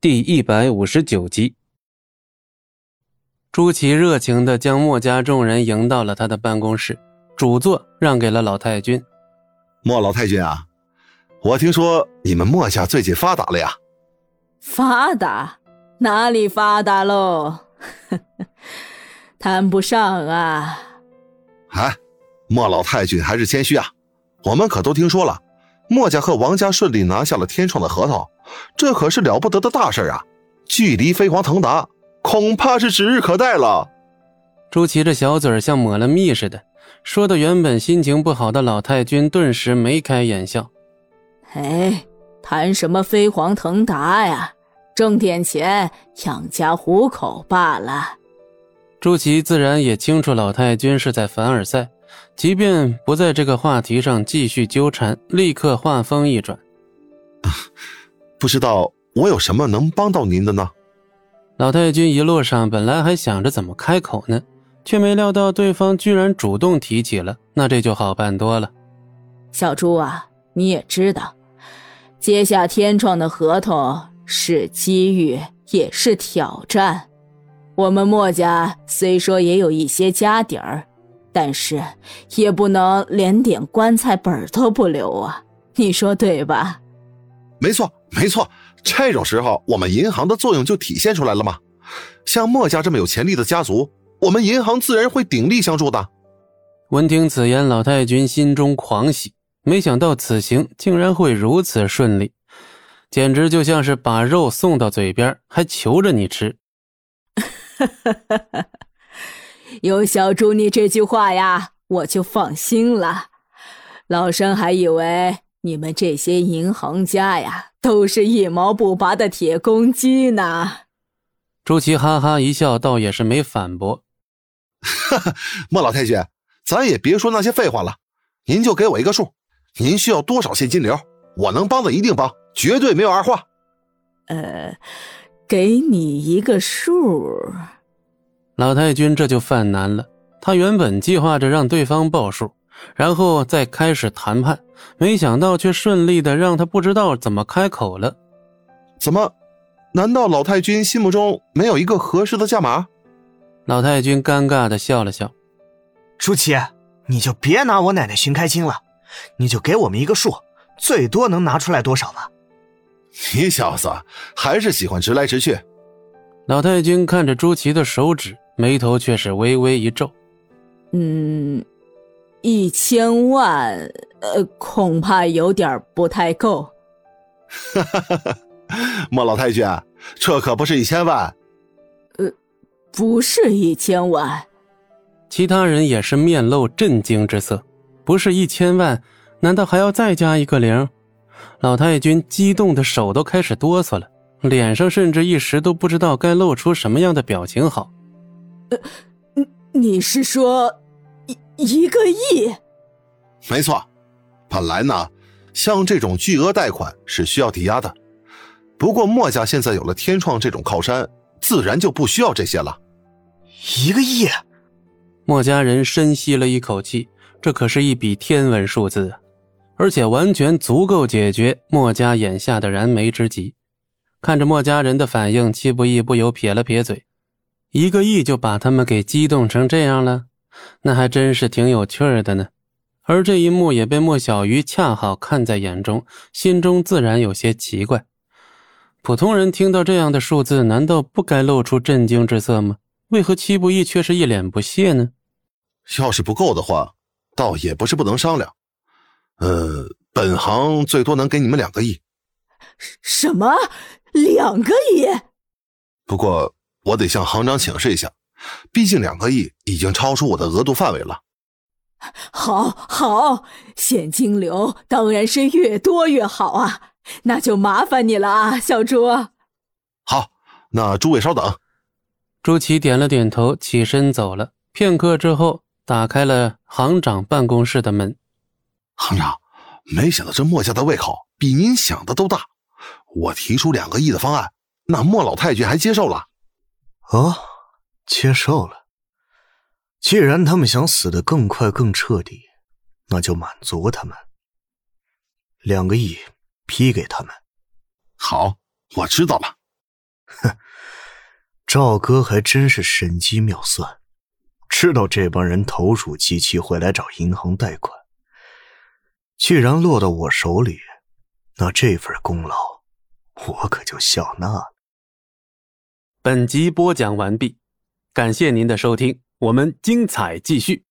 第一百五十九集，朱祁热情的将墨家众人迎到了他的办公室，主座让给了老太君。莫老太君啊，我听说你们墨家最近发达了呀？发达？哪里发达喽？谈不上啊。哎，莫老太君还是谦虚啊。我们可都听说了，墨家和王家顺利拿下了天创的核桃，这可是了不得的大事啊！距离飞黄腾达，恐怕是指日可待了。朱祁这小嘴像抹了蜜似的，说的原本心情不好的老太君顿时眉开眼笑。哎，谈什么飞黄腾达呀？挣点钱养家糊口罢了。朱祁自然也清楚老太君是在凡尔赛。即便不在这个话题上继续纠缠，立刻话锋一转：“不知道我有什么能帮到您的呢？”老太君一路上本来还想着怎么开口呢，却没料到对方居然主动提起了，那这就好办多了。小朱啊，你也知道，接下天创的合同是机遇，也是挑战。我们墨家虽说也有一些家底儿。但是也不能连点棺材本都不留啊！你说对吧？没错，没错。这种时候，我们银行的作用就体现出来了嘛。像墨家这么有潜力的家族，我们银行自然会鼎力相助的。闻听此言，老太君心中狂喜，没想到此行竟然会如此顺利，简直就像是把肉送到嘴边，还求着你吃。哈哈哈哈。有小朱你这句话呀，我就放心了。老身还以为你们这些银行家呀，都是一毛不拔的铁公鸡呢。朱祁哈哈一笑，倒也是没反驳。哈哈，莫老太君，咱也别说那些废话了，您就给我一个数，您需要多少现金流，我能帮的一定帮，绝对没有二话。呃，给你一个数。老太君这就犯难了。他原本计划着让对方报数，然后再开始谈判，没想到却顺利的让他不知道怎么开口了。怎么？难道老太君心目中没有一个合适的价码？老太君尴尬的笑了笑：“舒淇，你就别拿我奶奶寻开心了，你就给我们一个数，最多能拿出来多少吧？”你小子还是喜欢直来直去。老太君看着朱祁的手指。眉头却是微微一皱，嗯，一千万，呃，恐怕有点不太够。哈哈哈哈莫老太君，这可不是一千万。呃，不是一千万。其他人也是面露震惊之色。不是一千万，难道还要再加一个零？老太君激动的手都开始哆嗦了，脸上甚至一时都不知道该露出什么样的表情好。呃，你你是说一一个亿？没错，本来呢，像这种巨额贷款是需要抵押的。不过墨家现在有了天创这种靠山，自然就不需要这些了。一个亿，墨家人深吸了一口气，这可是一笔天文数字啊，而且完全足够解决墨家眼下的燃眉之急。看着墨家人的反应，戚不义不由撇了撇嘴。一个亿就把他们给激动成这样了，那还真是挺有趣的呢。而这一幕也被莫小鱼恰好看在眼中，心中自然有些奇怪。普通人听到这样的数字，难道不该露出震惊之色吗？为何戚不义却是一脸不屑呢？要是不够的话，倒也不是不能商量。呃，本行最多能给你们两个亿。什么？两个亿？不过。我得向行长请示一下，毕竟两个亿已经超出我的额度范围了。好，好，现金流当然是越多越好啊！那就麻烦你了啊，小朱。好，那诸位稍等。朱祁点了点头，起身走了。片刻之后，打开了行长办公室的门。行长，没想到这莫家的胃口比您想的都大。我提出两个亿的方案，那莫老太君还接受了。哦，接受了。既然他们想死的更快更彻底，那就满足他们。两个亿批给他们。好，我知道了。哼，赵哥还真是神机妙算，知道这帮人投鼠忌器会来找银行贷款。既然落到我手里，那这份功劳我可就笑纳了。本集播讲完毕，感谢您的收听，我们精彩继续。